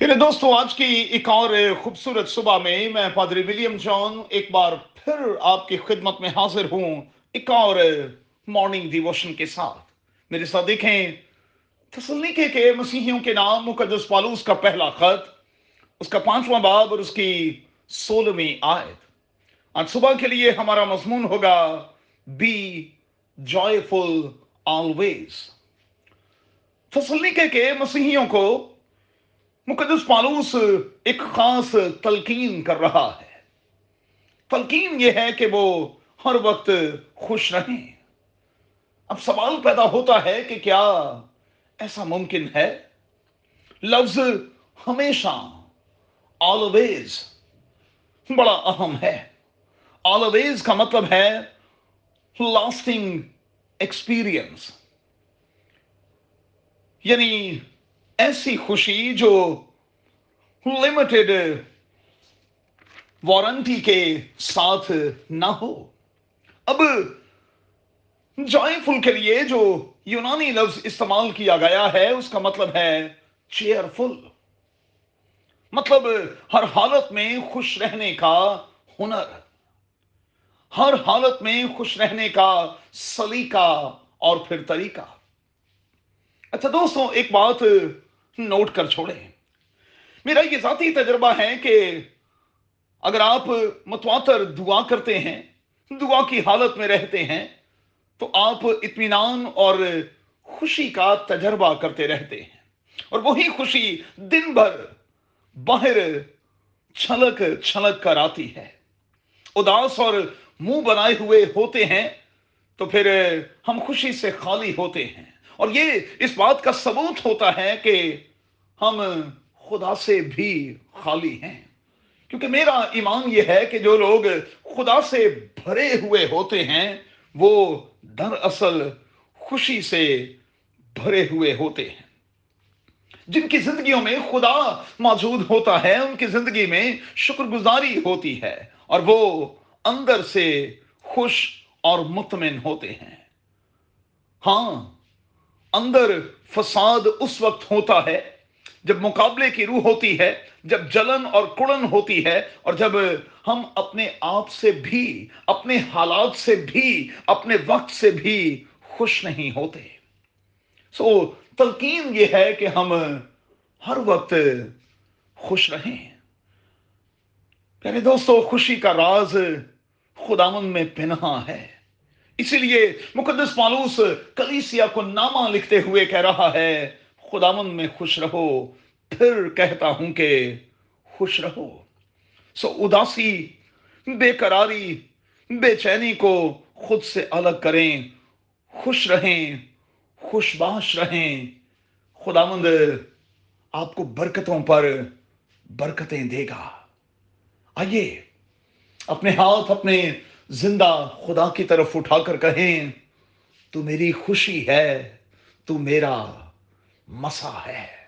پھر دوستو، آج کی ایک اور خوبصورت صبح میں میں پادری ولیم جان ایک بار پھر آپ کی خدمت میں حاضر ہوں، ایک اور مارننگ ڈیووشن کے ساتھ۔ میرے ساتھ دیکھیں تسلنیکے کے مسیحیوں کے نام، مقدس پالوس کا پہلا خط، اس کا پانچواں باب اور اس کی سولہویں آیت۔ آج صبح کے لیے ہمارا مضمون ہوگا بی جوائے فل آلویز تسلنیکے کے مسیحیوں کو مقدس پالوس ایک خاص تلقین کر رہا ہے۔ تلقین یہ ہے کہ وہ ہر وقت خوش رہیں اب سوال پیدا ہوتا ہے کہ کیا ایسا ممکن ہے؟ لفظ ہمیشہ آلویز بڑا اہم ہے۔ آلویز کا مطلب ہے لاسٹنگ ایکسپیرئنس یعنی ایسی خوشی جو لمیٹڈ وارنٹی کے ساتھ نہ ہو۔ اب جوائے فل کے لیے جو یونانی لفظ استعمال کیا گیا ہے، اس کا مطلب ہے چیئر فل مطلب ہر حالت میں خوش رہنے کا ہنر۔ ہر حالت میں خوش رہنے کا سلیقہ اور پھر طریقہ۔ اچھا دوستوں، ایک بات نوٹ کر چھوڑے میرا یہ ذاتی تجربہ ہے کہ اگر آپ متواتر دعا کرتے ہیں، دعا کی حالت میں رہتے ہیں، تو آپ اطمینان اور خوشی کا تجربہ کرتے رہتے ہیں۔ اور وہی خوشی دن بھر باہر چھلک چھلک کر آتی ہے۔ اداس اور منہ بنائے ہوئے ہوتے ہیں تو پھر ہم خوشی سے خالی ہوتے ہیں۔ اور یہ اس بات کا ثبوت ہوتا ہے کہ ہم خدا سے بھی خالی ہیں۔ کیونکہ میرا ایمان یہ ہے کہ جو لوگ خدا سے بھرے ہوئے ہوتے ہیں، وہ دراصل خوشی سے بھرے ہوئے ہوتے ہیں۔ جن کی زندگیوں میں خدا موجود ہوتا ہے، ان کی زندگی میں شکر گزاری ہوتی ہے اور وہ اندر سے خوش اور مطمئن ہوتے ہیں۔ ہاں اندر فساد اس وقت ہوتا ہے جب مقابلے کی روح ہوتی ہے، جب جلن اور کڑن ہوتی ہے، اور جب ہم اپنے آپ سے بھی، اپنے حالات سے بھی، اپنے وقت سے بھی خوش نہیں ہوتے۔ سو تلقین یہ ہے کہ ہم ہر وقت خوش رہیں۔ پیارے دوستو، خوشی کا راز خداون میں پنہا ہے۔ اسی لیے مقدس پالوس کلیسیا کو نامہ لکھتے ہوئے کہہ رہا ہے خداون میں خوش رہو۔ پھر کہتا ہوں کہ خوش رہو۔ سو اداسی، بے قراری، بے چینی کو خود سے الگ کریں۔ خوش رہیں، خوش باش رہیں۔ خداوند آپ کو برکتوں پر برکتیں دے گا۔ آئیے، اپنے ہاتھ، اپنے زندہ خدا کی طرف اٹھا کر کہیں، تو میری خوشی ہے، تو میرا مسا ہے۔